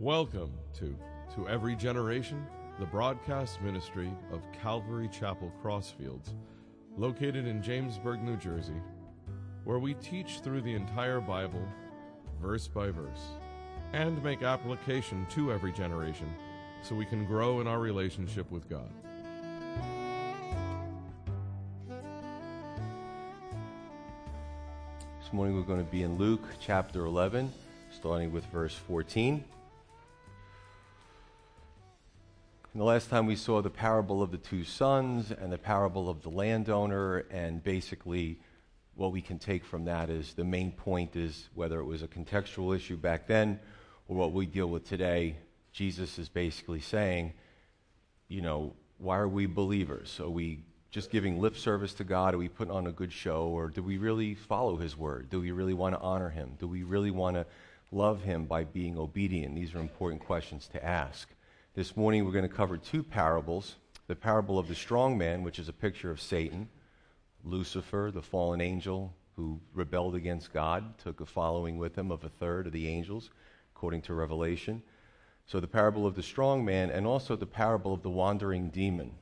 Welcome to To Every Generation, the broadcast ministry of Calvary Chapel Crossfields, located in Jamesburg, New Jersey, where we teach through the entire Bible, verse by verse, and make application to every generation so we can grow in our relationship with God. This morning we're going to be in Luke chapter 11, starting with verse 14. And the last time we saw the parable of the two sons and the parable of the landowner, and basically what we can take from that is the main point is whether it was a contextual issue back then or what we deal with today, Jesus is basically saying, you know, why are we believers? Are we just giving lip service to God? Are we putting on a good show? Or do we really follow His word? Do we really want to honor Him? Do we really want to love Him by being obedient? These are important questions to ask. This morning we're going to cover two parables the parable of the strong man, which is a picture of Satan, Lucifer, the fallen angel who rebelled against God, took a following with him of a third of the angels, according to Revelation. So the parable of the strong man, and also the parable of the wandering demon.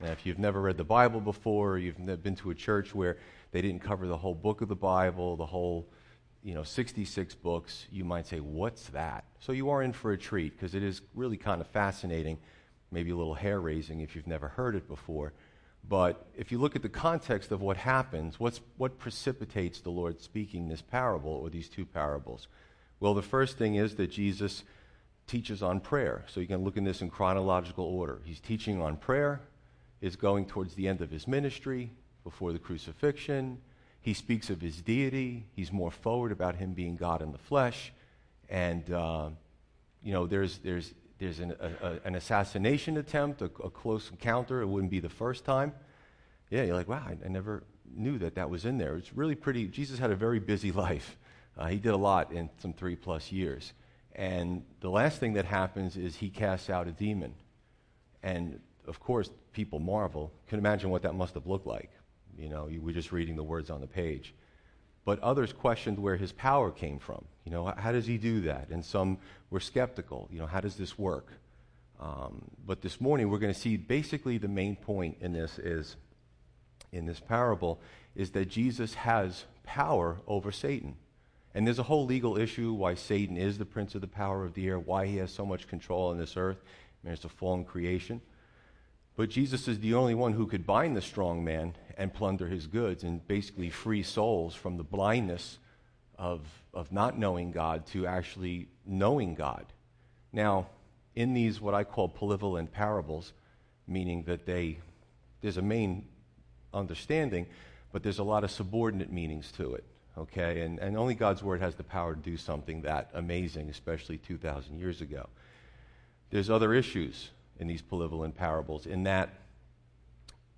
Now, if you've never read the Bible before, or you've been to a church where they didn't cover the whole book of the Bible, the whole, you know, 66 books, you might say, What's that? So you are in for a treat because it is really kind of fascinating, maybe a little hair raising if you've never heard it before. But if you look at the context of what happens, what's, what precipitates the Lord speaking this parable or these two parables? Well, the first thing is that Jesus teaches on prayer. So you can look in this in chronological order. He's teaching on prayer, is going towards the end of his ministry before the crucifixion. He speaks of his deity. He's more forward about him being God in the flesh. And, uh, you know, there's, there's, there's an, a, an assassination attempt, a, a, close encounter. It wouldn't be the first time. Yeah, you're like, wow, I, I, never knew that that was in there. It's really pretty. Jesus had a very busy life. Uh, he did a lot in some three plus years. And the last thing that happens is he casts out a demon. And of course, people marvel. Can imagine what that must have looked like. You know, were just reading the words on the page. But others questioned where his power came from. You know, how does he do that? And some were skeptical. You know, how does this work? Um, but this morning we're going to see basically the main point in this is, in this parable, is that Jesus has power over Satan. And there's a whole legal issue why Satan is the prince of the power of the air, why he has so much control on this earth. I mean, it's a fallen creation. But Jesus is the only one who could bind the strong man and plunder his goods and basically free souls from the blindness of, of not knowing God to actually knowing God. Now, in these, what I call polyvalent parables, meaning that they, there's a main understanding, but there's a lot of subordinate meanings to it. Okay? And, and only God's Word has the power to do something that amazing, especially 2,000 years ago. There's other issues in these polyvalent parables in that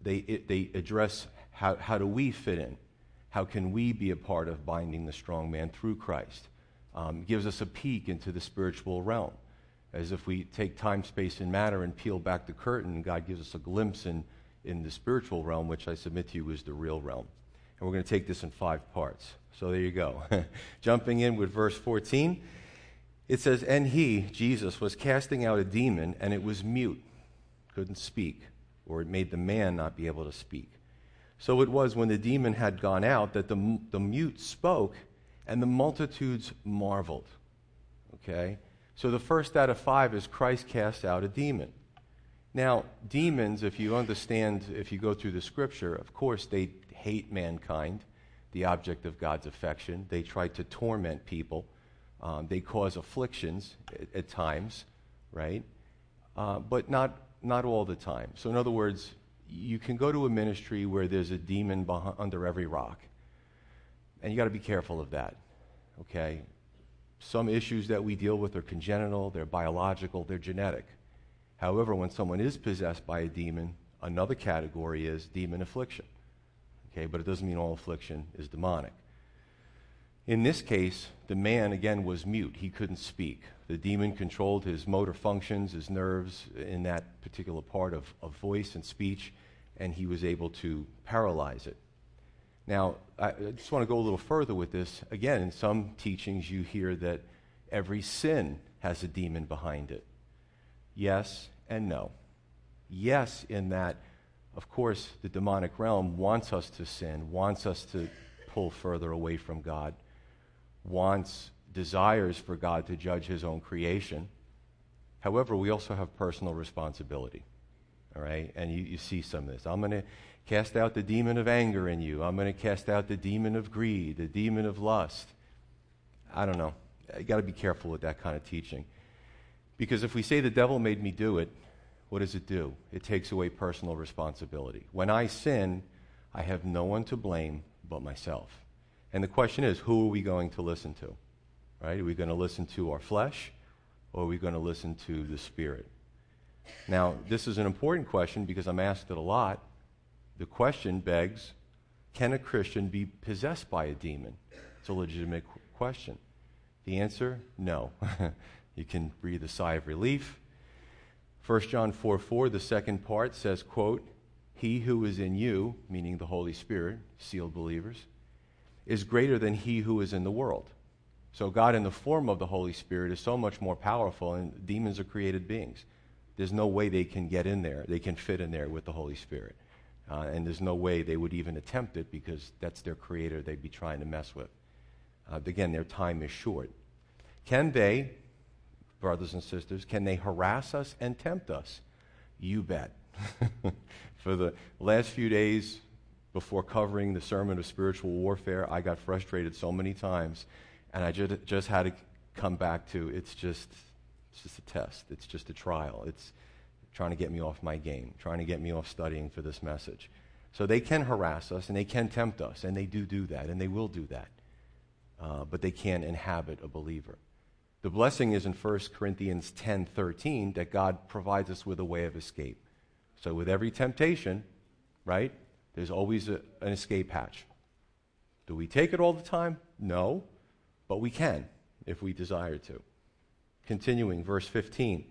they, it, they address how, how do we fit in? How can we be a part of binding the strong man through Christ? Um, gives us a peek into the spiritual realm. As if we take time, space, and matter and peel back the curtain, God gives us a glimpse in, in the spiritual realm, which I submit to you is the real realm. And we're going to take this in five parts. So there you go. Jumping in with verse 14. It says, And he, Jesus, was casting out a demon, and it was mute, couldn't speak, or it made the man not be able to speak. So it was when the demon had gone out that the, the mute spoke, and the multitudes marveled. Okay? So the first out of five is Christ cast out a demon. Now, demons, if you understand, if you go through the scripture, of course, they hate mankind, the object of God's affection. They try to torment people. Um, they cause afflictions at, at times, right? Uh, but not, not all the time. So, in other words, you can go to a ministry where there's a demon behind, under every rock. And you got to be careful of that, okay? Some issues that we deal with are congenital, they're biological, they're genetic. However, when someone is possessed by a demon, another category is demon affliction. Okay, but it doesn't mean all affliction is demonic. In this case, the man, again, was mute. He couldn't speak. The demon controlled his motor functions, his nerves in that particular part of, of voice and speech, and he was able to paralyze it. Now, I just want to go a little further with this. Again, in some teachings, you hear that every sin has a demon behind it? Yes and no. Yes, in that, of course, the demonic realm wants us to sin, wants us to pull further away from God, wants, desires for God to judge his own creation. However, we also have personal responsibility. All right? And you, you see some of this. I'm going to cast out the demon of anger in you. I'm going to cast out the demon of greed, the demon of lust. I don't know. You got to be careful with that kind of teaching. Because if we say the devil made me do it, what does it do? It takes away personal responsibility. When I sin, I have no one to blame but myself. And the question is, who are we going to listen to? Right? Are we going to listen to our flesh or are we going to listen to the Spirit? Now, this is an important question because I'm asked it a lot. The question begs can a Christian be possessed by a demon? It's a legitimate question. The answer no. you can breathe a sigh of relief. 1 John 4 4, the second part says, quote, He who is in you, meaning the Holy Spirit, sealed believers, is greater than he who is in the world. So God in the form of the Holy Spirit is so much more powerful, and demons are created beings. There's no way they can get in there. They can fit in there with the Holy Spirit. Uh, and there's no way they would even attempt it because that's their creator they'd be trying to mess with. Uh, again, their time is short. Can they, brothers and sisters, can they harass us and tempt us? You bet. For the last few days before covering the sermon of spiritual warfare, I got frustrated so many times, and I just, just had to come back to it's just it's just a test. It's just a trial. It's trying to get me off my game, trying to get me off studying for this message. So they can harass us and they can tempt us, and they do do that, and they will do that. Uh, but they can't inhabit a believer. The blessing is in 1 Corinthians 10 13 that God provides us with a way of escape. So with every temptation, right, there's always a, an escape hatch. Do we take it all the time? No, but we can if we desire to. Continuing, verse 15.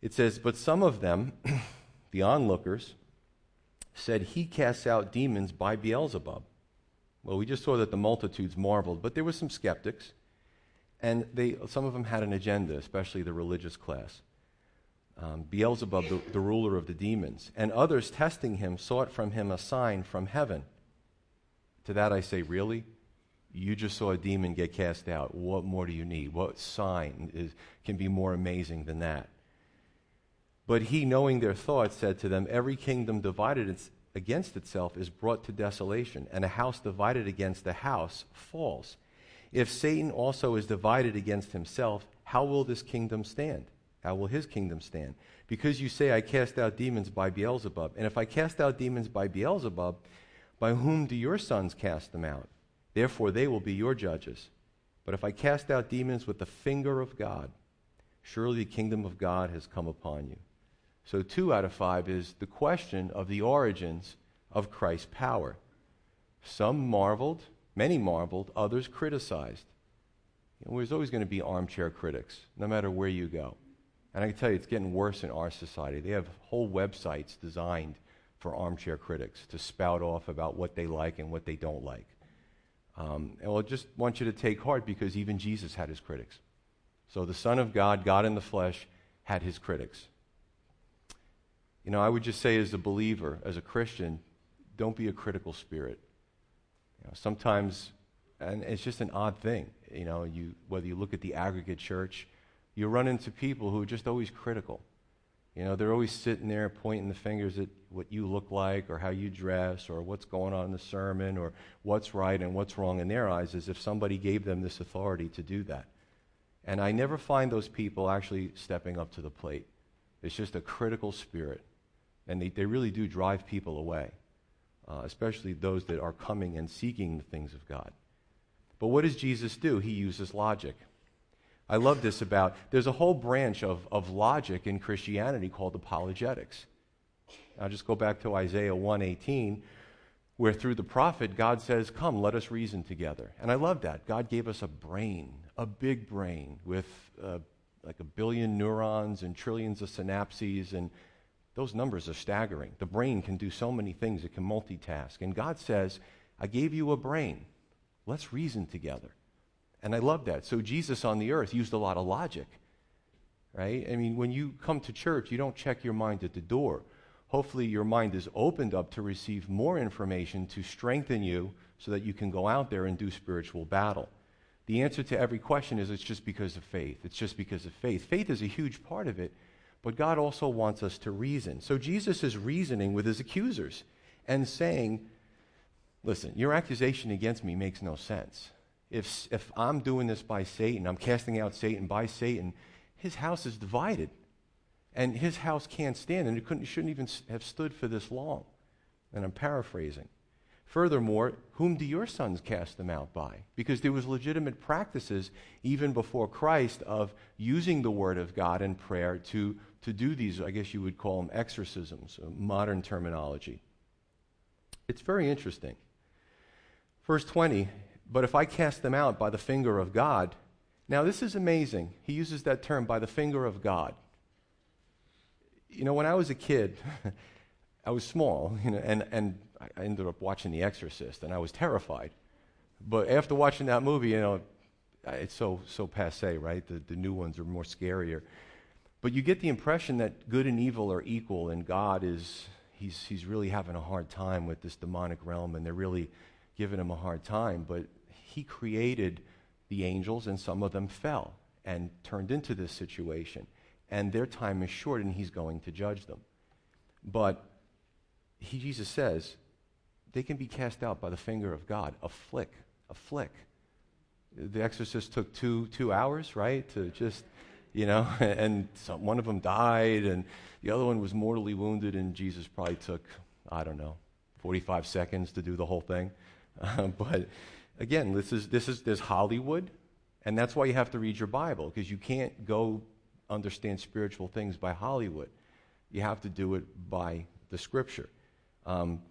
It says, But some of them, the onlookers, said, He casts out demons by Beelzebub. Well, we just saw that the multitudes marveled, but there were some skeptics, and they, some of them had an agenda, especially the religious class. Um, Beelzebub, the, the ruler of the demons, and others testing him sought from him a sign from heaven. To that I say, Really? You just saw a demon get cast out. What more do you need? What sign is, can be more amazing than that? But he, knowing their thoughts, said to them, Every kingdom divided against itself is brought to desolation, and a house divided against a house falls. If Satan also is divided against himself, how will this kingdom stand? How will his kingdom stand? Because you say, I cast out demons by Beelzebub. And if I cast out demons by Beelzebub, by whom do your sons cast them out? Therefore, they will be your judges. But if I cast out demons with the finger of God, surely the kingdom of God has come upon you. So, two out of five is the question of the origins of Christ's power. Some marveled, many marveled, others criticized. You know, there's always going to be armchair critics, no matter where you go. And I can tell you, it's getting worse in our society. They have whole websites designed for armchair critics to spout off about what they like and what they don't like. Um, and I just want you to take heart because even Jesus had his critics. So the Son of God, God in the flesh, had his critics. You know, I would just say as a believer, as a Christian, don't be a critical spirit. You know, sometimes, and it's just an odd thing, you know, you, whether you look at the aggregate church, you run into people who are just always critical. You know, they're always sitting there pointing the fingers at what you look like or how you dress or what's going on in the sermon or what's right and what's wrong in their eyes as if somebody gave them this authority to do that. And I never find those people actually stepping up to the plate. It's just a critical spirit. And they, they really do drive people away, uh, especially those that are coming and seeking the things of God. But what does Jesus do? He uses logic. I love this about, there's a whole branch of, of logic in Christianity called apologetics. I'll just go back to Isaiah 118, where through the prophet, God says, Come, let us reason together. And I love that. God gave us a brain, a big brain with uh, like a billion neurons and trillions of synapses, and those numbers are staggering. The brain can do so many things, it can multitask. And God says, I gave you a brain. Let's reason together. And I love that. So Jesus on the earth used a lot of logic, right? I mean, when you come to church, you don't check your mind at the door. Hopefully, your mind is opened up to receive more information to strengthen you so that you can go out there and do spiritual battle. The answer to every question is it's just because of faith. It's just because of faith. Faith is a huge part of it, but God also wants us to reason. So Jesus is reasoning with his accusers and saying, Listen, your accusation against me makes no sense. If, if I'm doing this by Satan, I'm casting out Satan by Satan, his house is divided. And his house can't stand, and it couldn't, shouldn't even have stood for this long. And I'm paraphrasing. Furthermore, whom do your sons cast them out by? Because there was legitimate practices even before Christ of using the word of God in prayer to, to do these, I guess you would call them exorcisms, uh, modern terminology. It's very interesting. Verse 20, but if I cast them out by the finger of God, now this is amazing. He uses that term, by the finger of God. You know, when I was a kid, I was small, you know, and, and I ended up watching The Exorcist, and I was terrified. But after watching that movie, you know, it's so, so passe, right? The, the new ones are more scarier. But you get the impression that good and evil are equal, and God is, he's, he's really having a hard time with this demonic realm, and they're really giving him a hard time, but he created the angels, and some of them fell and turned into this situation. And their time is short, and he's going to judge them. But he, Jesus says, they can be cast out by the finger of God. A flick, a flick. The exorcist took two, two hours, right, to just, you know, and some, one of them died, and the other one was mortally wounded, and Jesus probably took, I don't know, 45 seconds to do the whole thing. But again, this is, this is Hollywood, and that's why you have to read your Bible, because you can't go understand spiritual things by Hollywood. You have to do it by the Scripture. Um,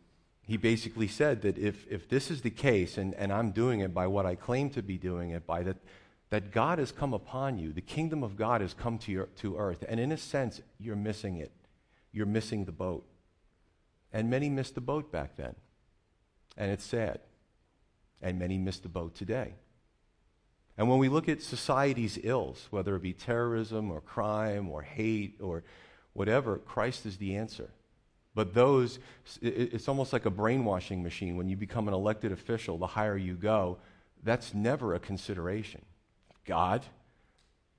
he basically said that if, if this is the case, and, and I'm doing it by what I claim to be doing it by, that, that God has come upon you, the kingdom of God has come to, your, to earth, and in a sense, you're missing it. You're missing the boat. And many missed the boat back then. And it's sad and many miss the boat today. And when we look at society's ills, whether it be terrorism or crime or hate or whatever, Christ is the answer. But those, it's almost like a brainwashing machine. When you become an elected official, the higher you go, that's never a consideration. God,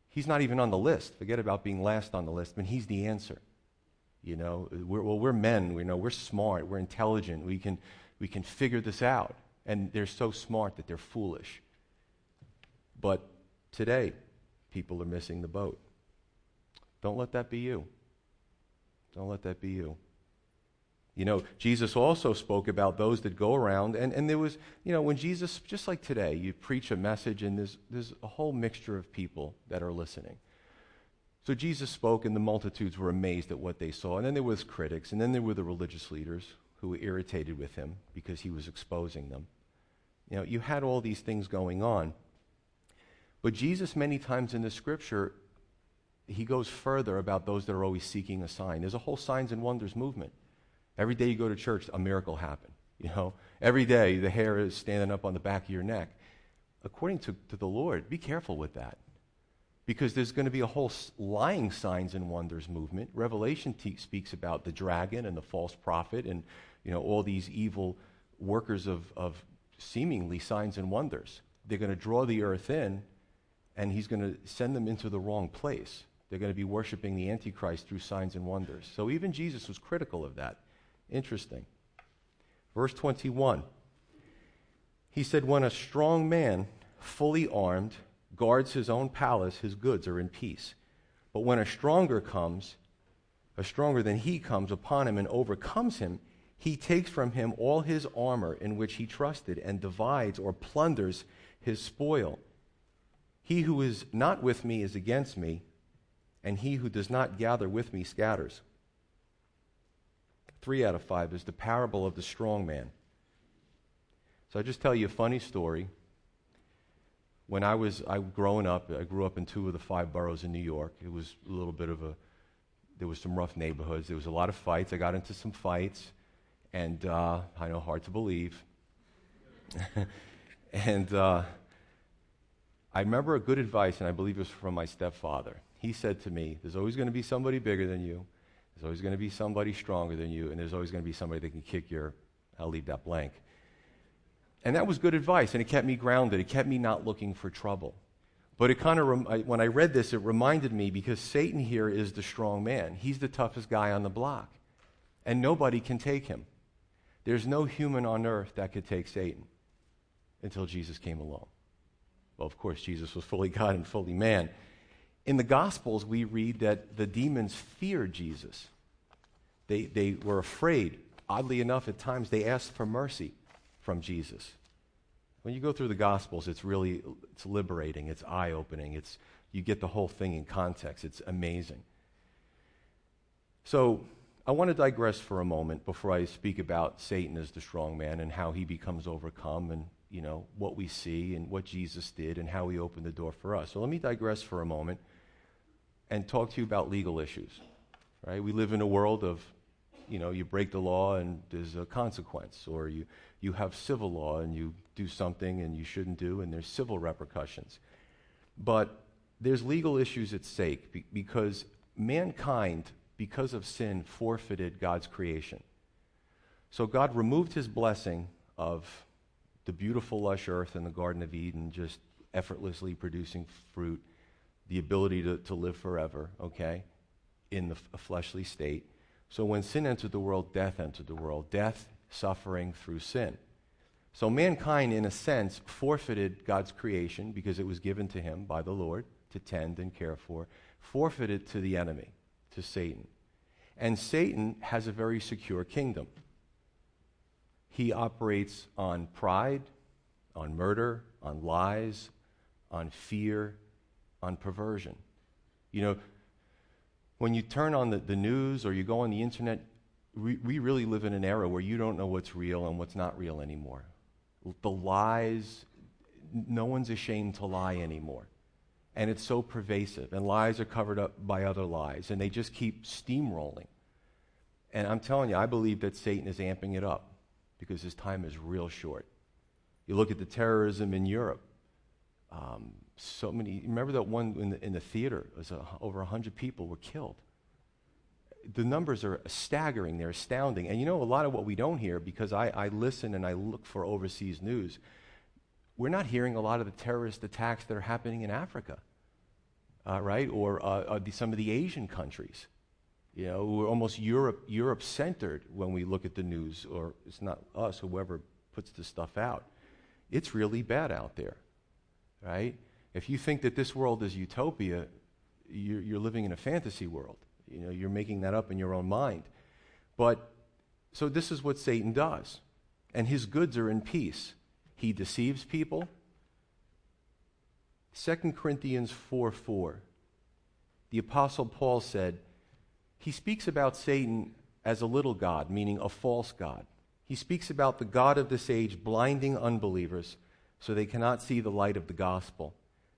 He's not even on the list. Forget about being last on the list, but He's the answer. You know, we're, well, we're men. We know we're smart. We're intelligent. We can, we can figure this out and they're so smart that they're foolish. But today, people are missing the boat. Don't let that be you. Don't let that be you. You know, Jesus also spoke about those that go around, and, and there was, you know, when Jesus, just like today, you preach a message and there's, there's a whole mixture of people that are listening. So Jesus spoke, and the multitudes were amazed at what they saw. And then there was critics, and then there were the religious leaders who were irritated with him because he was exposing them. You know, you had all these things going on. But Jesus, many times in the scripture, he goes further about those that are always seeking a sign. There's a whole signs and wonders movement. Every day you go to church, a miracle happened. You know, every day the hair is standing up on the back of your neck. According to, to the Lord, be careful with that. Because there's going to be a whole lying signs and wonders movement. Revelation te- speaks about the dragon and the false prophet and, you know, all these evil workers of, of seemingly signs and wonders. They're going to draw the earth in, and he's going to send them into the wrong place. They're going to be worshiping the Antichrist through signs and wonders. So even Jesus was critical of that. Interesting. Verse 21 He said, When a strong man, fully armed, guards his own palace, his goods are in peace. But when a stronger comes, a stronger than he comes upon him and overcomes him, he takes from him all his armor in which he trusted and divides or plunders his spoil. He who is not with me is against me, and he who does not gather with me scatters. Three out of five is the parable of the strong man. So I just tell you a funny story. When I was I growing up, I grew up in two of the five boroughs in New York. It was a little bit of a there was some rough neighborhoods. There was a lot of fights. I got into some fights and uh, I know hard to believe. and uh, I remember a good advice, and I believe it was from my stepfather. He said to me, There's always going to be somebody bigger than you, there's always going to be somebody stronger than you, and there's always going to be somebody that can kick your, I'll leave that blank. And that was good advice, and it kept me grounded. It kept me not looking for trouble. But it kind of, rem- when I read this, it reminded me because Satan here is the strong man. He's the toughest guy on the block, and nobody can take him. There's no human on earth that could take Satan until Jesus came along. Well, of course, Jesus was fully God and fully man. In the Gospels, we read that the demons feared Jesus. They, they were afraid. Oddly enough, at times they asked for mercy from Jesus. When you go through the Gospels, it's really it's liberating, it's eye-opening, it's you get the whole thing in context. It's amazing. So I want to digress for a moment before I speak about Satan as the strong man and how he becomes overcome and you know, what we see and what Jesus did and how he opened the door for us. So let me digress for a moment and talk to you about legal issues. Right? We live in a world of, you know, you break the law and there's a consequence, or you, you have civil law and you do something and you shouldn't do and there's civil repercussions. But there's legal issues at stake because mankind, because of sin, forfeited God's creation. So God removed his blessing of the beautiful, lush earth in the Garden of Eden, just effortlessly producing fruit, the ability to, to live forever, okay, in the fleshly state. So when sin entered the world, death entered the world. Death, suffering through sin. So mankind, in a sense, forfeited God's creation because it was given to him by the Lord to tend and care for, forfeited to the enemy, to Satan. And Satan has a very secure kingdom. He operates on pride, on murder, on lies, on fear, on perversion. You know, when you turn on the, the news or you go on the internet, we, we really live in an era where you don't know what's real and what's not real anymore. The lies, no one's ashamed to lie anymore. And it's so pervasive, and lies are covered up by other lies, and they just keep steamrolling. And I'm telling you, I believe that Satan is amping it up because his time is real short. You look at the terrorism in Europe. Um, so many. Remember that one in the, in the theater? Was a, over 100 people were killed. The numbers are staggering, they're astounding. And you know, a lot of what we don't hear, because I, I listen and I look for overseas news, we're not hearing a lot of the terrorist attacks that are happening in Africa, uh, right? Or uh, uh, the, some of the Asian countries. You know, we're almost Europe, Europe centered when we look at the news, or it's not us, whoever puts the stuff out. It's really bad out there, right? If you think that this world is utopia, you're, you're living in a fantasy world. You know, you're making that up in your own mind. But so this is what Satan does, and his goods are in peace. He deceives people. 2 Corinthians 4 4. The Apostle Paul said, he speaks about Satan as a little god, meaning a false god. He speaks about the God of this age blinding unbelievers so they cannot see the light of the gospel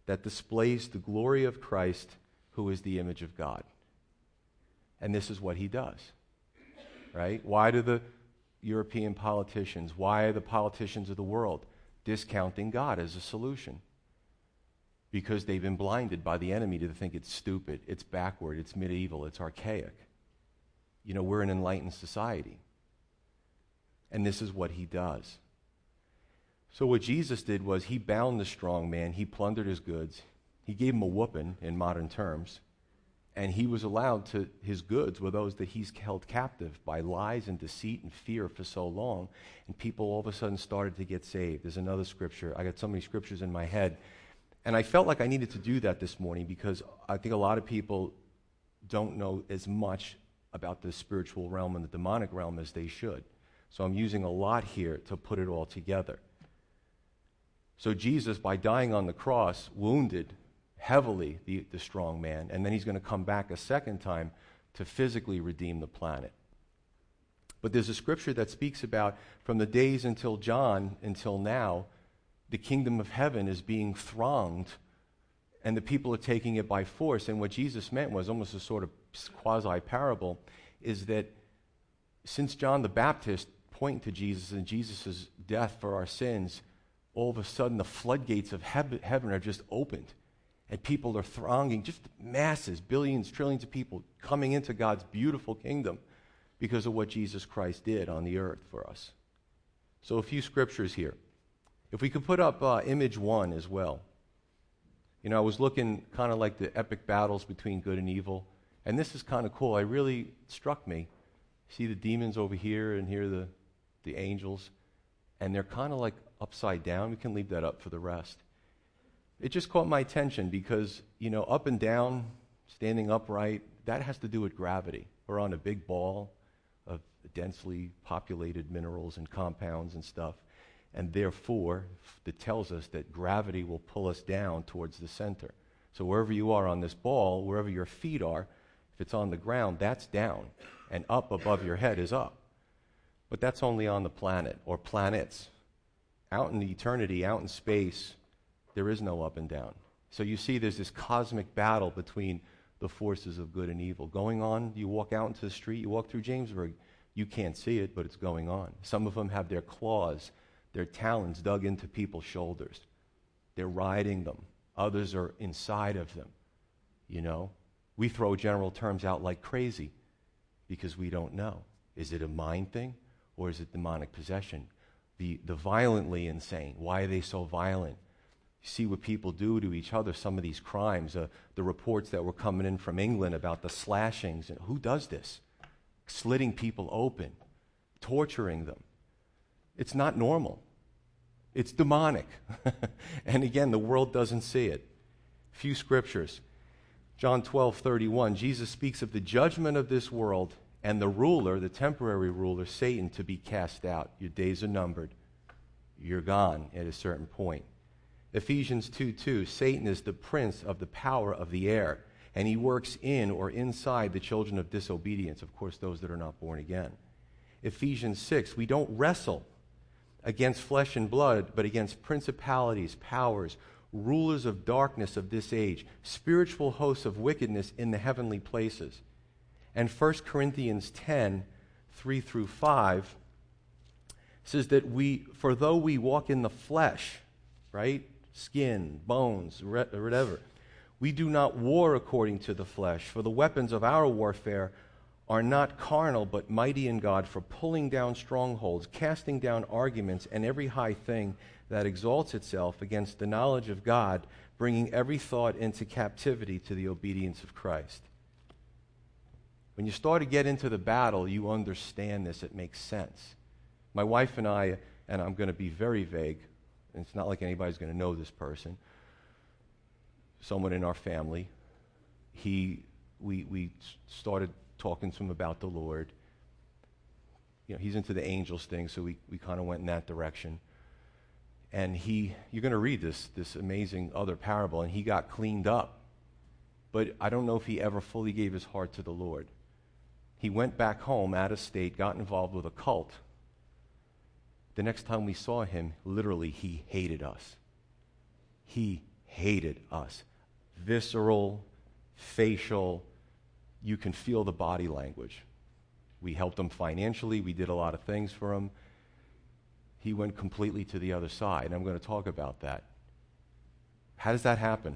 that displays the glory of Christ, who is the image of God. And this is what he does. Right? Why do the European politicians, why are the politicians of the world discounting God as a solution? because they've been blinded by the enemy to think it's stupid, it's backward, it's medieval, it's archaic. You know, we're an enlightened society. And this is what he does. So, what Jesus did was he bound the strong man, he plundered his goods, he gave him a whooping in modern terms, and he was allowed to, his goods were those that he's held captive by lies and deceit and fear for so long. And people all of a sudden started to get saved. There's another scripture. I got so many scriptures in my head and I felt like I needed to do that this morning because I think a lot of people don't know as much about the spiritual realm and the demonic realm as they should. So I'm using a lot here to put it all together. So Jesus, by dying on the cross, wounded heavily the, the strong man, and then he's going to come back a second time to physically redeem the planet. But there's a scripture that speaks about from the days until John until now, the kingdom of heaven is being thronged and the people are taking it by force. And what Jesus meant was almost a sort of quasi parable is that since John the Baptist pointed to Jesus and Jesus' death for our sins, all of a sudden the floodgates of heaven are just opened and people are thronging, just masses, billions, trillions of people coming into God's beautiful kingdom because of what Jesus Christ did on the earth for us. So, a few scriptures here. If we could put up uh, image one as well. You know, I was looking kind of like the epic battles between good and evil, and this is kind of cool. I really struck me. See the demons over here, and here the, the angels, and they're kind of like upside down. We can leave that up for the rest it just caught my attention because, you know, up and down, standing upright, that has to do with gravity. We're on a big ball of densely populated minerals and compounds and stuff. And therefore, it tells us that gravity will pull us down towards the center. So wherever you are on this ball, wherever your feet are, if it's on the ground, that's down. And up above your head is up. But that's only on the planet or planets. Out in eternity, out in space, there is no up and down. So you see, there's this cosmic battle between the forces of good and evil going on. You walk out into the street, you walk through Jamesburg, you can't see it, but it's going on. Some of them have their claws, their talons dug into people's shoulders. They're riding them. Others are inside of them. You know, we throw general terms out like crazy because we don't know. Is it a mind thing or is it demonic possession? The, the violently insane, why are they so violent? See what people do to each other, some of these crimes, uh, the reports that were coming in from England about the slashings. And who does this? Slitting people open, torturing them. It's not normal. It's demonic. and again, the world doesn't see it. Few scriptures. John 12, 31, Jesus speaks of the judgment of this world and the ruler, the temporary ruler, Satan, to be cast out. Your days are numbered. You're gone at a certain point. Ephesians 2 2, Satan is the prince of the power of the air, and he works in or inside the children of disobedience, of course, those that are not born again. Ephesians 6, we don't wrestle against flesh and blood, but against principalities, powers, rulers of darkness of this age, spiritual hosts of wickedness in the heavenly places. And 1 Corinthians 10 3 through 5 says that we, for though we walk in the flesh, right? Skin, bones, whatever. We do not war according to the flesh, for the weapons of our warfare are not carnal, but mighty in God for pulling down strongholds, casting down arguments, and every high thing that exalts itself against the knowledge of God, bringing every thought into captivity to the obedience of Christ. When you start to get into the battle, you understand this. It makes sense. My wife and I, and I'm going to be very vague, it's not like anybody's going to know this person. Someone in our family, he, we, we started talking to him about the Lord. You know, he's into the angels thing, so we, we kind of went in that direction. And he, you're going to read this, this amazing other parable, and he got cleaned up. But I don't know if he ever fully gave his heart to the Lord. He went back home out of state, got involved with a cult, the next time we saw him, literally, he hated us. He hated us. Visceral, facial, you can feel the body language. We helped him financially, we did a lot of things for him. He went completely to the other side, and I'm going to talk about that. How does that happen?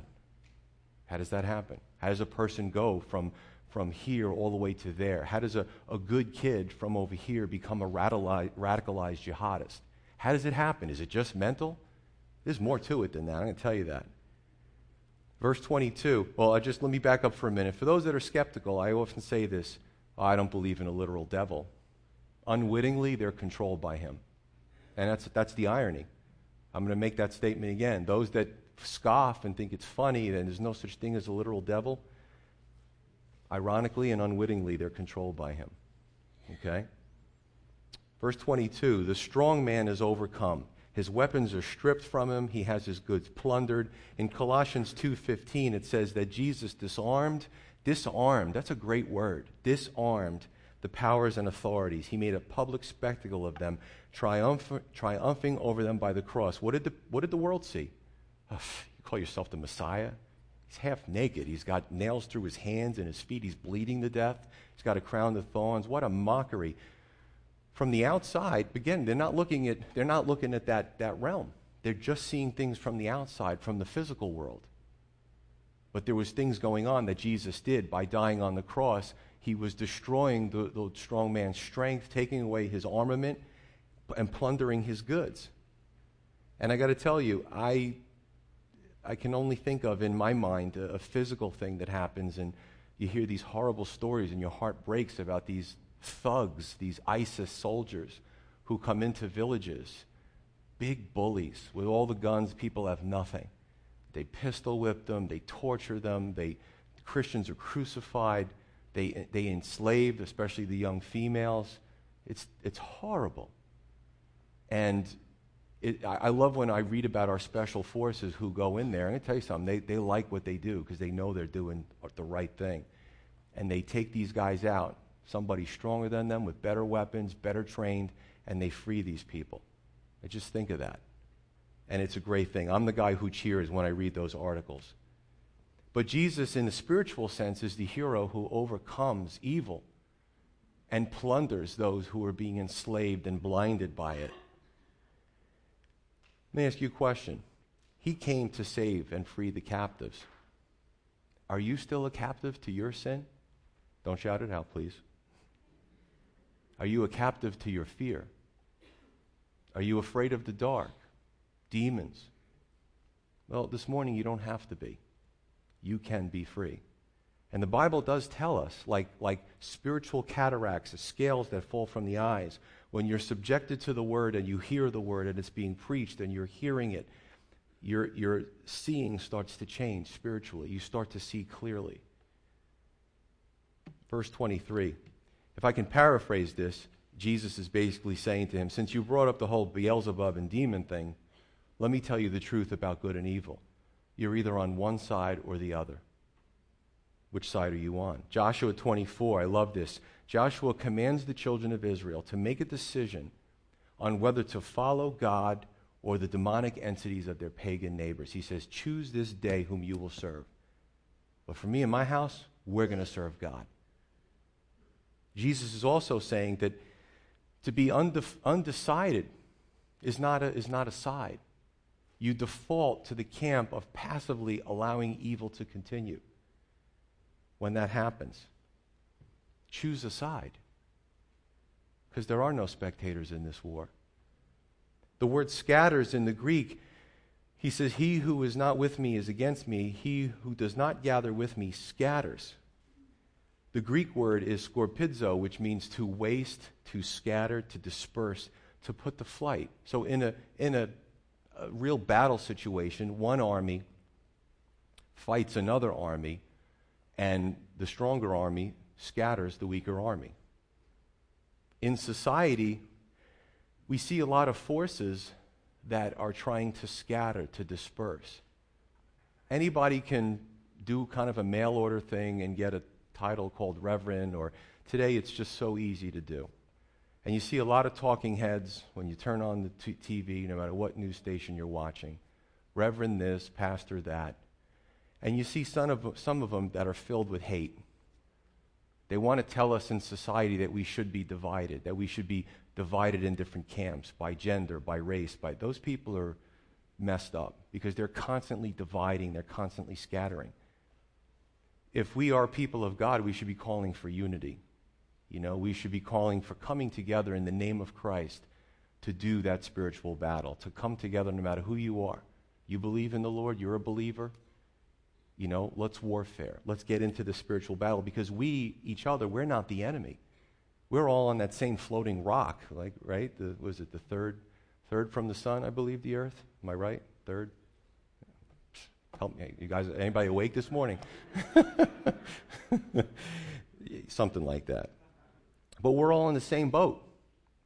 How does that happen? How does a person go from from here all the way to there? How does a, a good kid from over here become a radicalized, radicalized jihadist? How does it happen? Is it just mental? There's more to it than that. I'm going to tell you that. Verse 22. Well, just let me back up for a minute. For those that are skeptical, I often say this oh, I don't believe in a literal devil. Unwittingly, they're controlled by him. And that's, that's the irony. I'm going to make that statement again. Those that scoff and think it's funny that there's no such thing as a literal devil, Ironically and unwittingly, they're controlled by him. Okay? Verse 22 The strong man is overcome. His weapons are stripped from him. He has his goods plundered. In Colossians 2:15 it says that Jesus disarmed, disarmed. That's a great word. Disarmed the powers and authorities. He made a public spectacle of them, triumph, triumphing over them by the cross. What did the, what did the world see? you call yourself the Messiah? He's half naked. He's got nails through his hands and his feet. He's bleeding to death. He's got a crown of thorns. What a mockery. From the outside, again, they're not looking at, they're not looking at that, that realm. they're just seeing things from the outside, from the physical world. But there was things going on that Jesus did by dying on the cross. He was destroying the, the strong man's strength, taking away his armament, and plundering his goods. And I got to tell you, I, I can only think of in my mind a, a physical thing that happens, and you hear these horrible stories, and your heart breaks about these thugs, these ISIS soldiers who come into villages, big bullies with all the guns, people have nothing. They pistol whip them, they torture them, they, Christians are crucified, they, they enslave, especially the young females. It's, it's horrible. And it, I, I love when I read about our special forces who go in there. Going to tell you something, they, they like what they do because they know they're doing the right thing. And they take these guys out, somebody stronger than them with better weapons, better trained, and they free these people. I just think of that. And it's a great thing. I'm the guy who cheers when I read those articles. But Jesus, in the spiritual sense, is the hero who overcomes evil and plunders those who are being enslaved and blinded by it. Let me ask you a question. He came to save and free the captives. Are you still a captive to your sin? Don't shout it out, please. Are you a captive to your fear? Are you afraid of the dark? Demons? Well, this morning you don't have to be. You can be free. And the Bible does tell us, like, like spiritual cataracts, the scales that fall from the eyes, when you're subjected to the word and you hear the word and it's being preached and you're hearing it, your, your seeing starts to change spiritually. You start to see clearly. Verse 23. If I can paraphrase this, Jesus is basically saying to him, Since you brought up the whole Beelzebub and demon thing, let me tell you the truth about good and evil. You're either on one side or the other. Which side are you on? Joshua 24, I love this. Joshua commands the children of Israel to make a decision on whether to follow God or the demonic entities of their pagan neighbors. He says, Choose this day whom you will serve. But for me and my house, we're going to serve God. Jesus is also saying that to be undef- undecided is not, a, is not a side. You default to the camp of passively allowing evil to continue. When that happens, choose a side. Because there are no spectators in this war. The word scatters in the Greek, he says, He who is not with me is against me. He who does not gather with me scatters. The Greek word is skorpidzo, which means to waste, to scatter, to disperse, to put to flight. So, in a, in a, a real battle situation, one army fights another army, and the stronger army scatters the weaker army. In society, we see a lot of forces that are trying to scatter, to disperse. Anybody can do kind of a mail order thing and get a title called Reverend, or today it's just so easy to do. And you see a lot of talking heads when you turn on the t- TV, no matter what news station you're watching. Reverend this, Pastor that. And you see some of, some of them that are filled with hate. They want to tell us in society that we should be divided, that we should be divided in different camps by gender, by race. By those people are messed up because they're constantly dividing, they're constantly scattering if we are people of God, we should be calling for unity. You know, we should be calling for coming together in the name of Christ to do that spiritual battle, to come together no matter who you are. You believe in the Lord, you're a believer. You know, let's warfare. Let's get into the spiritual battle because we, each other, we're not the enemy. We're all on that same floating rock, like, right? The, was it the third, third from the sun, I believe, the earth? Am I right? Third? Help me. You guys, anybody awake this morning? Something like that. But we're all in the same boat.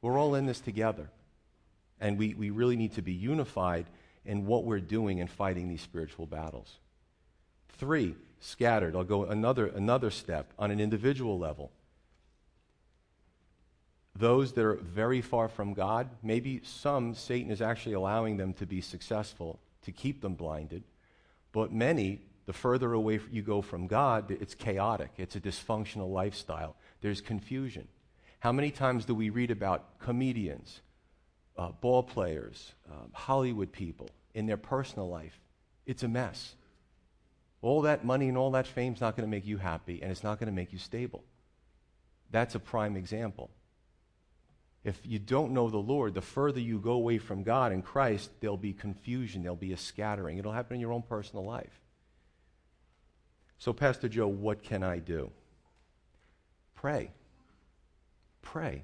We're all in this together. And we, we really need to be unified in what we're doing in fighting these spiritual battles. Three, scattered. I'll go another, another step on an individual level. Those that are very far from God, maybe some Satan is actually allowing them to be successful to keep them blinded. But many, the further away you go from God, it's chaotic. It's a dysfunctional lifestyle. There's confusion. How many times do we read about comedians uh, ball players, um, Hollywood people in their personal life. It's a mess. All that money and all that fame is not going to make you happy, and it's not going to make you stable. That's a prime example. If you don't know the Lord, the further you go away from God and Christ, there'll be confusion, there'll be a scattering. It'll happen in your own personal life. So, Pastor Joe, what can I do? Pray. Pray.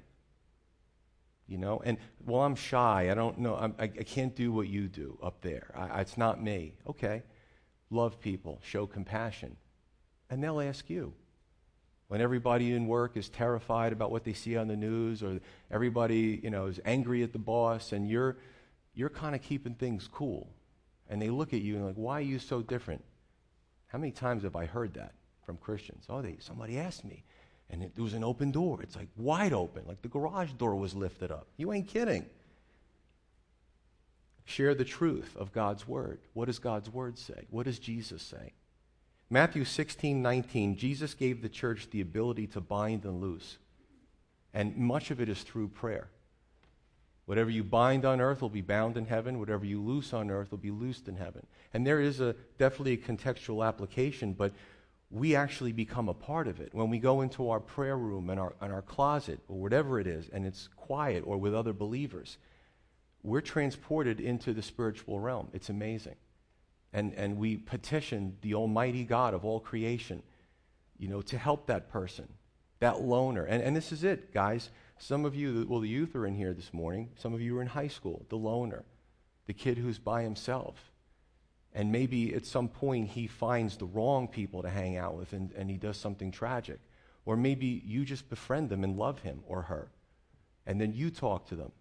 You know, and well, I'm shy. I don't know. I'm, i I, can't do what you do up there. I, it's not me. Okay. Love people, show compassion. And they'll ask you. When everybody in work is terrified about what they see on the news, or everybody, you know, is angry at the boss, and you're, you're kind of keeping things cool. And they look at you and like, why are you so different? How many times have I heard that from Christians? Oh, they, somebody asked me, and it, was an open door. It's like wide open, like the garage door was lifted up. You ain't kidding. Share the truth of God's word. What does God's word say? What does Jesus say? Matthew 16, 19, Jesus gave the church the ability to bind and loose. And much of it is through prayer. Whatever you bind on earth will be bound in heaven. Whatever you loose on earth will be loosed in heaven. And there is a, definitely a contextual application, but we actually become a part of it. When we go into our prayer room and our, and our closet or whatever it is, and it's quiet or with other believers, we're transported into the spiritual realm. It's amazing. And, and we petition the Almighty God of all creation, you know, to help that person, that loner. And, and this is it, guys. Some of you, well, the youth are in here this morning. Some of you are in high school, the loner, the kid who's by himself and maybe at some point he finds the wrong people to hang out with and, and he does something tragic. Or maybe you just befriend them and love him or her. And then you talk to them.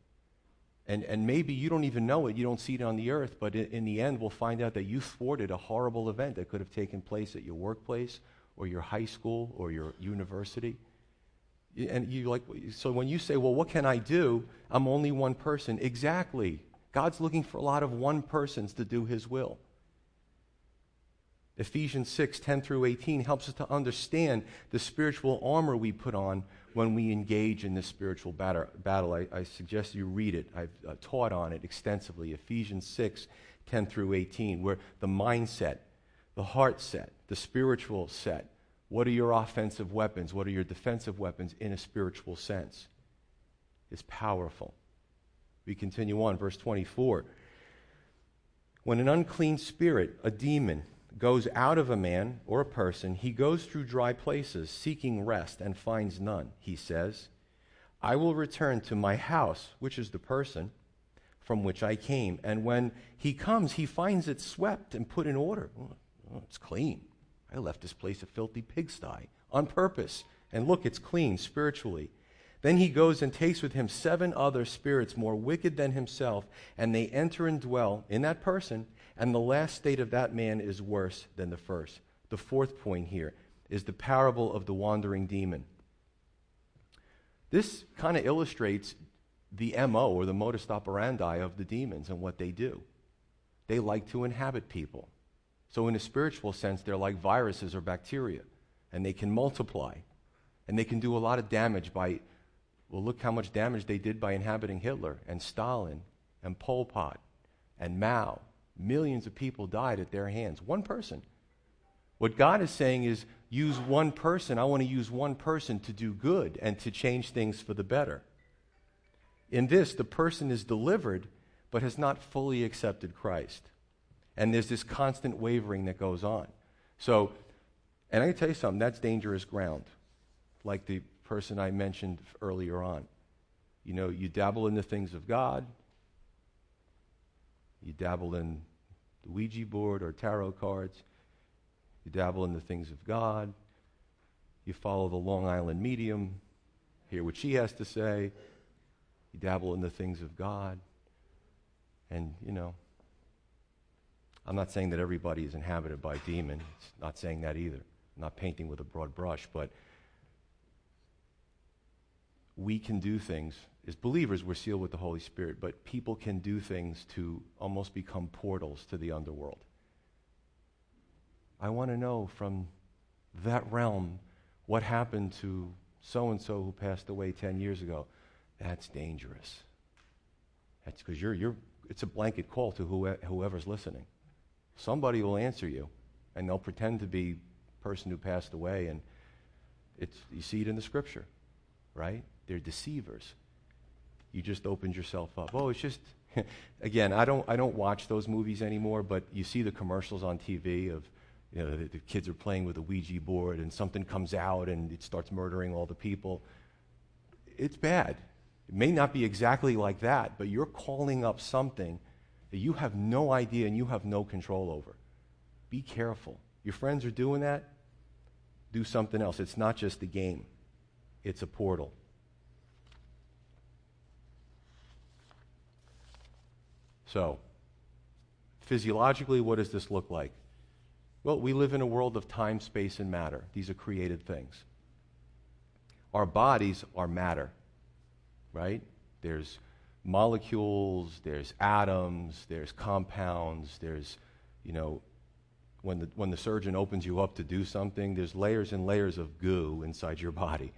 And, and maybe you don't even know it, you don't see it on the earth, but in, in the end, we'll find out that you thwarted a horrible event that could have taken place at your workplace or your high school or your university. And you like, so when you say, well, what can I do? I'm only one person. Exactly. God's looking for a lot of one persons to do his will. Ephesians 6 10 through 18 helps us to understand the spiritual armor we put on when we engage in this spiritual battle. I, I suggest you read it. I've uh, taught on it extensively. Ephesians 6 10 through 18, where the mindset, the heart set, the spiritual set, what are your offensive weapons? What are your defensive weapons in a spiritual sense? Is powerful. We continue on, verse 24. When an unclean spirit, a demon, goes out of a man or a person, he goes through dry places, seeking rest, and finds none. He says, I will return to my house, which is the person from which I came. And when he comes, he finds it swept and put in order. Oh, oh it's clean. I left this place a filthy pigsty on purpose. And look, it's clean spiritually. Then he goes and takes with him seven other spirits more wicked than himself, and they enter and dwell in that person and the last state of that man is worse than the first. The fourth point here is the parable of the wandering demon. This kind of illustrates the MO or the modus operandi of the demons and what they do. They like to inhabit people. So, in a spiritual sense, they're like viruses or bacteria, and they can multiply. And they can do a lot of damage by, well, look how much damage they did by inhabiting Hitler and Stalin and Pol Pot and Mao Millions of people died at their hands. One person. What God is saying is use one person. I want to use one person to do good and to change things for the better. In this, the person is delivered but has not fully accepted Christ. And there's this constant wavering that goes on. So, and I can tell you something, that's dangerous ground, like the person I mentioned earlier on. You know, you dabble in the things of God, you dabble in the Ouija board or tarot cards. You dabble in the things of God. You follow the Long Island medium, hear what she has to say. You dabble in the things of God. And, you know, I'm not saying that everybody is inhabited by demon. Not saying that either. I'm not painting with a broad brush, but we can do things as believers, we're sealed with the Holy Spirit, but people can do things to almost become portals to the underworld. I want to know from that realm what happened to so and so who passed away 10 years ago. That's dangerous. That's because you're, you're, it's a blanket call to whoever's listening. Somebody will answer you, and they'll pretend to be the person who passed away, and it's, you see it in the scripture, right? They're deceivers. You just opened yourself up. Oh, it's just, again, I don't, I don't watch those movies anymore, but you see the commercials on TV of, you know, the, the kids are playing with a Ouija board and something comes out and it starts murdering all the people. It's bad. It may not be exactly like that, but you're calling up something that you have no idea and you have no control over. Be careful. Your friends are doing that, do something else. It's not just a game, it's a portal. So, physiologically, what does this look like? Well, we live in a world of time, space, and matter. These are created things. Our bodies are matter right? There's molecules, there's atoms, there's compounds, there's, you know, when the, when the surgeon opens you up to do something, there's layers and layers of goo inside your body.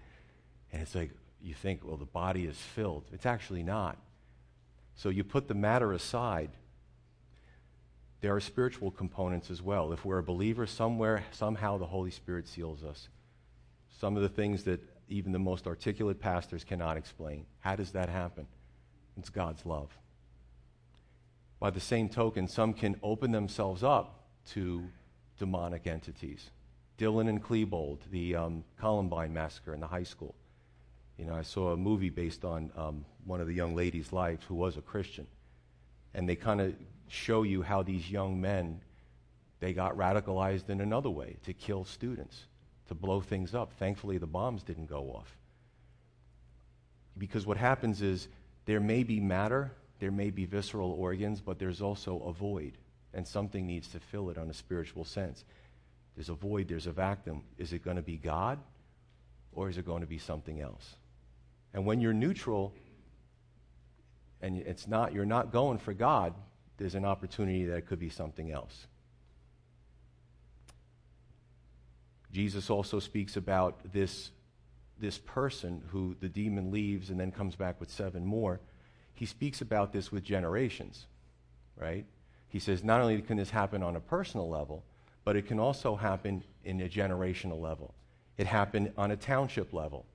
And it's like, you think, well, the body is filled. It's actually not. So you put the matter aside. There are spiritual components as well. If we're a believer, somewhere, somehow the Holy Spirit seals us. Some of the things that even the most articulate pastors cannot explain. How does that happen? It's God's love. By the same token, some can open themselves up to demonic entities. Dylan and Klebold, the um, Columbine massacre in the high school. You know, I saw a movie based on um, one of the young ladies' lives who was a Christian. And they kind of show you how these young men, they got radicalized in another way, to kill students to blow things up. Thankfully, the bombs didn't go off. Because what happens is there may be matter, there may be visceral organs, but there's also a void, and something needs to fill it on a spiritual sense. There's a void, there's a vacuum. Is it going to be God, or is it going to be something else? And when you're neutral, and it's not, you're not going for God, there's an opportunity that it could be something else. Jesus also speaks about this, this person who the demon leaves and then comes back with seven more. He speaks about this with generations, right? He says not only can this happen on a personal level, but it can also happen in a generational level. It happened on a township level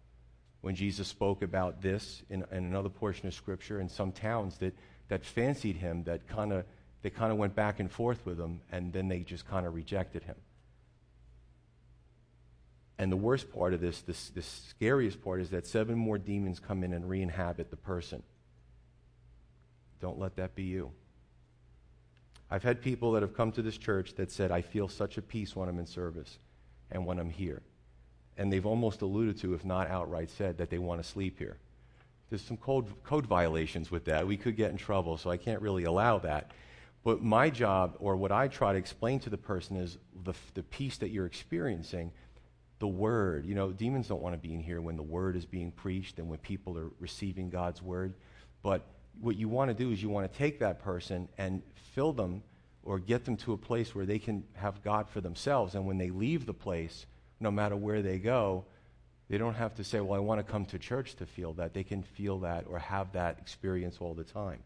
when Jesus spoke about this in, in another portion of Scripture in some towns that, that fancied him, that kind of they kind of went back and forth with him, and then they just kind of rejected him. And the worst part of this, this, the scariest part, is that seven more demons come in and re inhabit the person. Don't let that be you. I've had people that have come to this church that said, I feel such a peace when I'm in service and when I'm here. And they've almost alluded to, if not outright said, that they want to sleep here. There's some code, code violations with that. We could get in trouble, so I can't really allow that. But my job, or what I try to explain to the person, is the, the peace that you're experiencing the word. You know, demons don't want to be in here when the word is being preached and when people are receiving God's word. But what you want to do is you want to take that person and fill them or get them to a place where they can have God for themselves. And when they leave the place, no matter where they go, they don't have to say, Well, I want to come to church to feel that. They can feel that or have that experience all the time.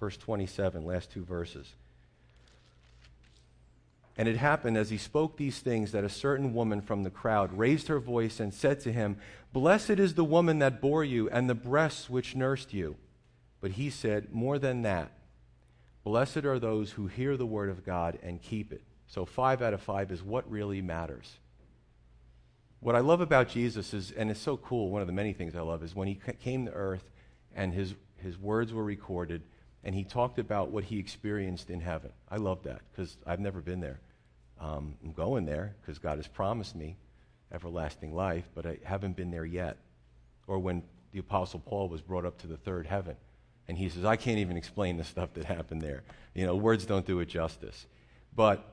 Verse 27, last two verses. And it happened as he spoke these things that a certain woman from the crowd raised her voice and said to him, Blessed is the woman that bore you and the breasts which nursed you. But he said, More than that, blessed are those who hear the word of God and keep it. So, five out of five is what really matters. What I love about Jesus is, and it's so cool, one of the many things I love is when he came to earth and his, his words were recorded and he talked about what he experienced in heaven. I love that because I've never been there. Um, I'm going there because God has promised me everlasting life, but I haven't been there yet. Or when the Apostle Paul was brought up to the third heaven, and he says, I can't even explain the stuff that happened there. You know, words don't do it justice. But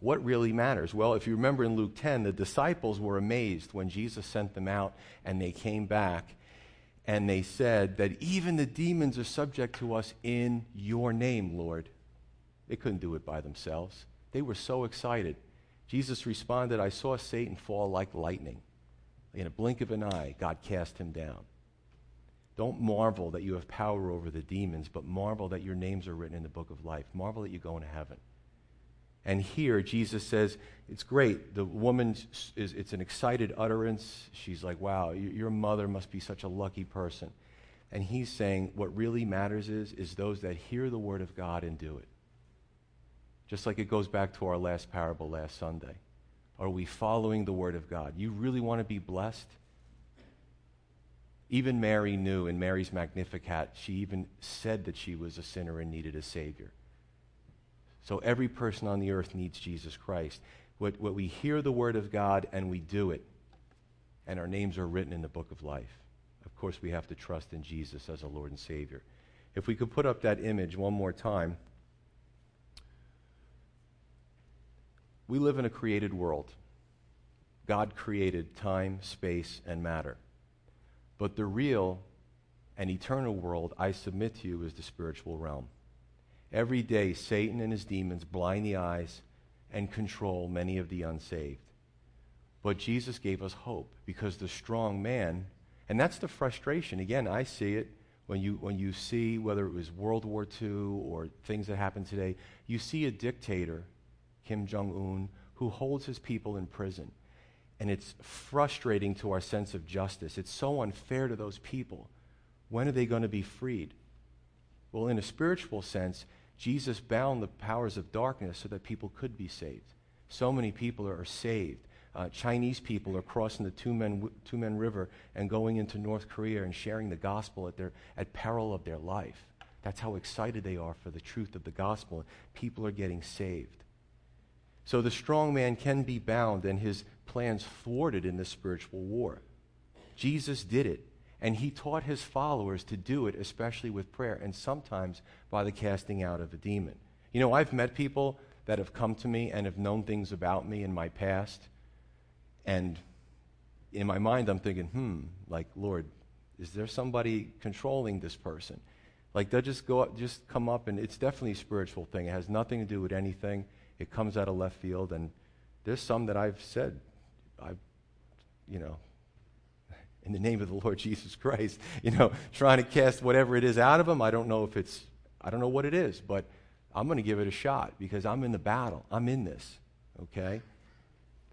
what really matters? Well, if you remember in Luke 10, the disciples were amazed when Jesus sent them out and they came back and they said that even the demons are subject to us in your name, Lord. They couldn't do it by themselves. They were so excited. Jesus responded, I saw Satan fall like lightning. In a blink of an eye, God cast him down. Don't marvel that you have power over the demons, but marvel that your names are written in the book of life. Marvel that you go into heaven. And here, Jesus says, it's great. The woman is, it's an excited utterance. She's like, wow, your mother must be such a lucky person. And he's saying, what really matters is, is those that hear the word of God and do it. Just like it goes back to our last parable last Sunday. Are we following the word of God? You really want to be blessed? Even Mary knew in Mary's Magnificat, she even said that she was a sinner and needed a Savior. So every person on the earth needs Jesus Christ. What, what we hear the Word of God and we do it, and our names are written in the book of life. Of course, we have to trust in Jesus as a Lord and Savior. If we could put up that image one more time. We live in a created world. God created time, space, and matter. But the real and eternal world, I submit to you, is the spiritual realm. Every day, Satan and his demons blind the eyes and control many of the unsaved. But Jesus gave us hope because the strong man, and that's the frustration. Again, I see it when you, when you see whether it was World War II or things that happen today, you see a dictator, Kim Jong un, who holds his people in prison. And it's frustrating to our sense of justice. It's so unfair to those people. When are they going to be freed? Well, in a spiritual sense, Jesus bound the powers of darkness so that people could be saved. So many people are saved. Uh, Chinese people are crossing the Tumen, Tumen River and going into North Korea and sharing the gospel at, their, at peril of their life. That's how excited they are for the truth of the gospel. People are getting saved. So the strong man can be bound and his plans thwarted in this spiritual war. Jesus did it, and he taught his followers to do it, especially with prayer, and sometimes by the casting out of a demon. You know, I've met people that have come to me and have known things about me in my past, and in my mind, I'm thinking, hmm, like, Lord, is there somebody controlling this person? Like, they'll just go up, just come up, and it's definitely a spiritual thing. It has nothing to do with anything. It comes out of left field, and there's some that I've said, I've, you know, in the name of the Lord Jesus Christ, you know, trying to cast whatever it is out of them. I don't know if it's, I don't know what it is, but I'm going to give it a shot because I'm in the battle. I'm in this, okay?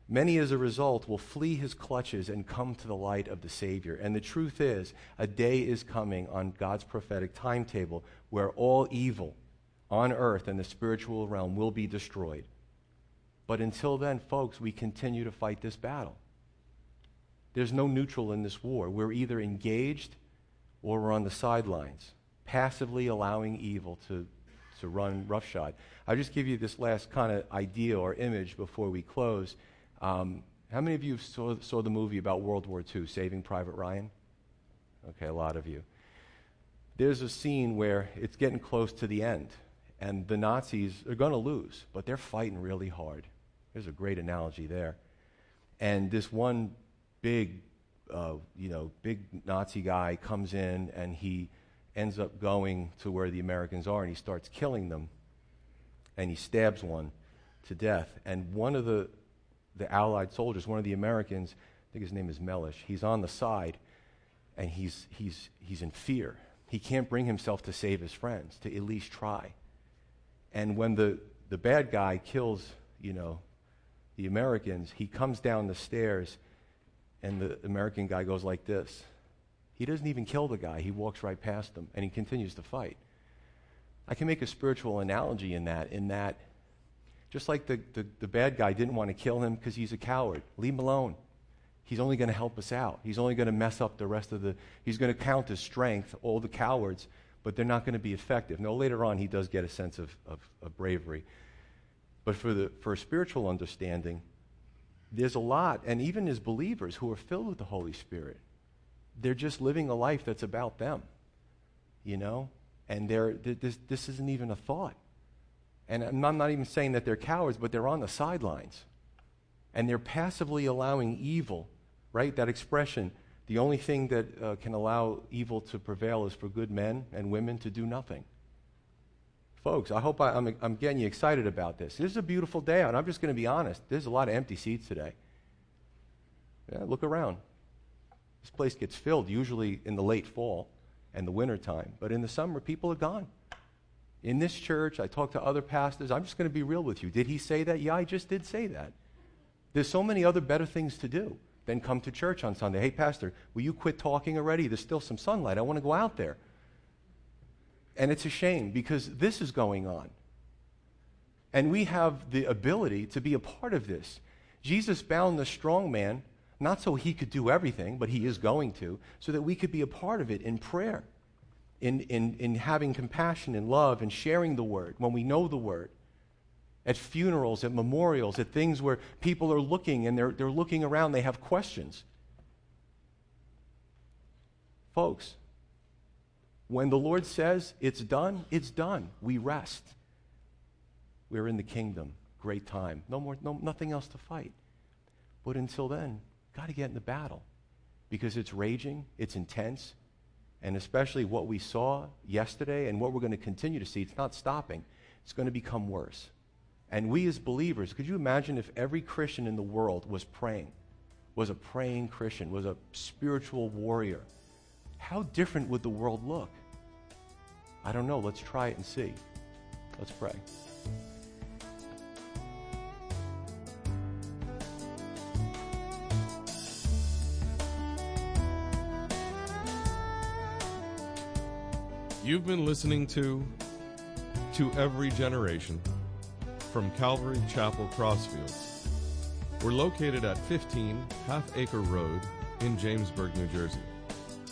Many, as a result, will flee his clutches and come to the light of the Savior. And the truth is, a day is coming on God's prophetic timetable where all evil on earth and the spiritual realm will be destroyed. But until then, folks, we continue to fight this battle. There's no neutral in this war. We're either engaged or we're on the sidelines, passively allowing evil to, to run roughshod. I'll just give you this last kind of idea or image before we close. Um, how many of you saw, saw the movie about World War II, Saving Private Ryan? Okay, a lot of you. There's a scene where it's getting close to the end, and the Nazis are going to lose, but they're fighting really hard. There's a great analogy there. And this one big, uh, you know, big Nazi guy comes in and he ends up going to where the Americans are and he starts killing them. And he stabs one to death. And one of the, the Allied soldiers, one of the Americans, I think his name is Mellish, he's on the side and he's, he's, he's in fear. He can't bring himself to save his friends, to at least try. And when the, the bad guy kills, you know, the Americans, he comes down the stairs, and the American guy goes like this. He doesn't even kill the guy, he walks right past him, and he continues to fight. I can make a spiritual analogy in that, in that just like the, the, the bad guy didn't want to kill him because he's a coward, leave him alone. He's only going to help us out. He's only going to mess up the rest of the, he's going to count as strength, all the cowards, but they're not going to be effective. Now, later on, he does get a sense of, of, of bravery. But for, the, for a spiritual understanding, there's a lot, and even as believers who are filled with the Holy Spirit, they're just living a life that's about them, you know? And they're, this, this isn't even a thought. And I'm not even saying that they're cowards, but they're on the sidelines. And they're passively allowing evil, right? That expression, the only thing that uh, can allow evil to prevail is for good men and women to do nothing folks, I hope I, am I'm getting you excited about this. This is a beautiful day out. I'm just going to be honest. There's a lot of empty seats today. Yeah, look around. This place gets filled usually in the late fall. and the winter time, But in the summer, people are gone. In this church, I talk to other pastors. I'm just going to be real with you. Did he say that? Yeah, I just did say that. There's so many other better things to do than come to church on Sunday. Hey, Pastor, will you quit talking already? There's still some sunlight. I want to go out there. And it's a shame because this is going on. And we have the ability to be a part of this. Jesus bound the strong man, not so he could do everything, but he is going to, so that we could be a part of it in prayer, in, in, in having compassion and love and sharing the word when we know the word. At funerals, at memorials, at things where people are looking and they're, they're looking around, they have questions. Folks, when the Lord says it's done, it's done. We rest. We're in the kingdom. Great time. No more, no, nothing else to fight. But until then, got to get in the battle because it's raging, it's intense, and especially what we saw yesterday and what we're going to continue to see, it's not stopping. It's going to become worse. And we as believers, could you imagine if every Christian in the world was praying, was a praying Christian, was a spiritual warrior? How different would the world look? I don't know. Let's try it and see. Let's pray. You've been listening to To Every Generation from Calvary Chapel Crossfields. We're located at 15 Half Acre Road in Jamesburg, New Jersey.